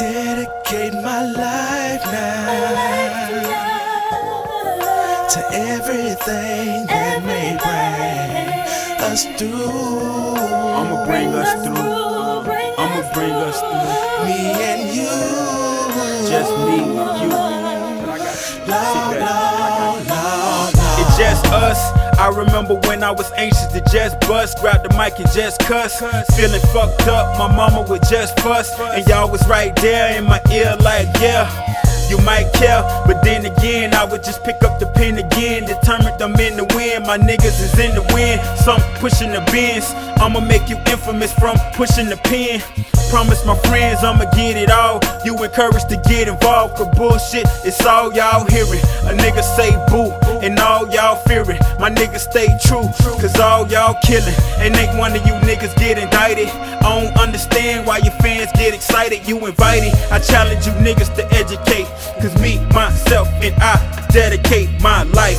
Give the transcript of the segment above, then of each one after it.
Dedicate my life now to everything that may bring us through. I'ma bring us through. I'ma bring us through. Me and you. Just me and you. It's just us. I remember when I was anxious to just bust, grab the mic and just cuss. Feeling fucked up, my mama would just fuss. And y'all was right there in my ear, like, yeah. You might care, but then again, I would just pick up the pen again. Determined I'm in the my niggas is in the wind. Some pushing the bins, I'ma make you infamous from pushing the pen. Promise my friends I'ma get it all. You encouraged to get involved, cause bullshit, it's all y'all hearing. A nigga say boo, and all y'all fearing. My niggas stay true, cause all y'all killing. And ain't one of you niggas get indicted. I don't understand why your fans get excited. You invited, I challenge you niggas to educate. Cause me, myself, and I dedicate my life,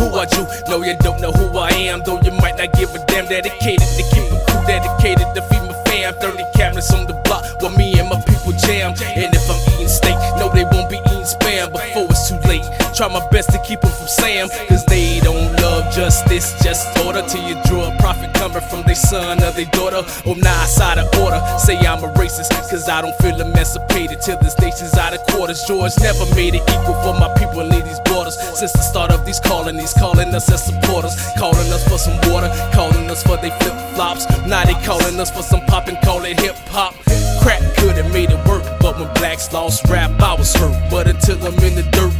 who are you? No, you don't know who I am, though you might not give a damn. Dedicated to keep it cool, dedicated to feed my fam. 30 cameras on the block where me and my people jam. And if I'm eating steak, no, they won't be eating spam before it's too late. Try my best to keep them from Sam, cause they don't love justice, just order till you draw a profit coming from their son or their daughter. Or nah, side of order. Say I'm a racist, cause I don't feel emancipated till this nation's out of quarters. George never made it equal for my people in these borders. Since the start of these colonies, calling us as supporters, calling us for some water, calling us for they flip flops. Now they calling us for some pop and call it hip hop. Crack could have made it work, but when blacks lost rap, I was hurt. But until I'm in the dirt,